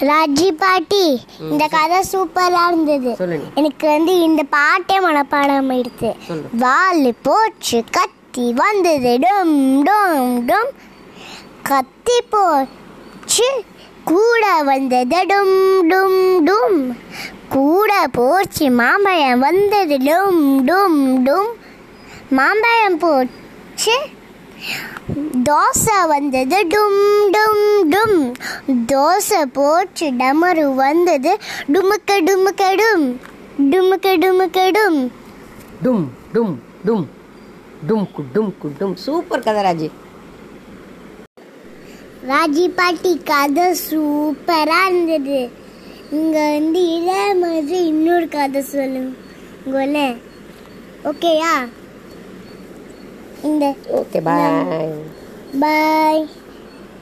ராஜி பாட்டி இந்த கதை சூப்பரா இருந்தது. எனக்கு வந்து இந்த பாட்டே மனப்பாடம் ஆயிடுச்சு வால் போச்சு கத்தி வந்தது டும் டும் டும். கத்தி போச்சு கூட வந்தது டும் டும் டும். கூட போச்சு மாம்பழம் வந்தது டும் டும் டும். மாம்பழம் போச்சு தோசை வந்தது டும் டும் டும் தோசை போச்சு டமரு வந்தது. டுமுக்க டுமுக்க டும். டுமுக்க டுமுக்க டும். டும் டும் டும். டும் டும். சூப்பர் கதை ராஜி. ராஜி பாட்டி கதை சூப்பரா இருந்தது. இங்க வந்து இதே மாதிரி இன்னொரு கதை சொல்லுங்க. ஓகேயா இந்த ஓகே பாய்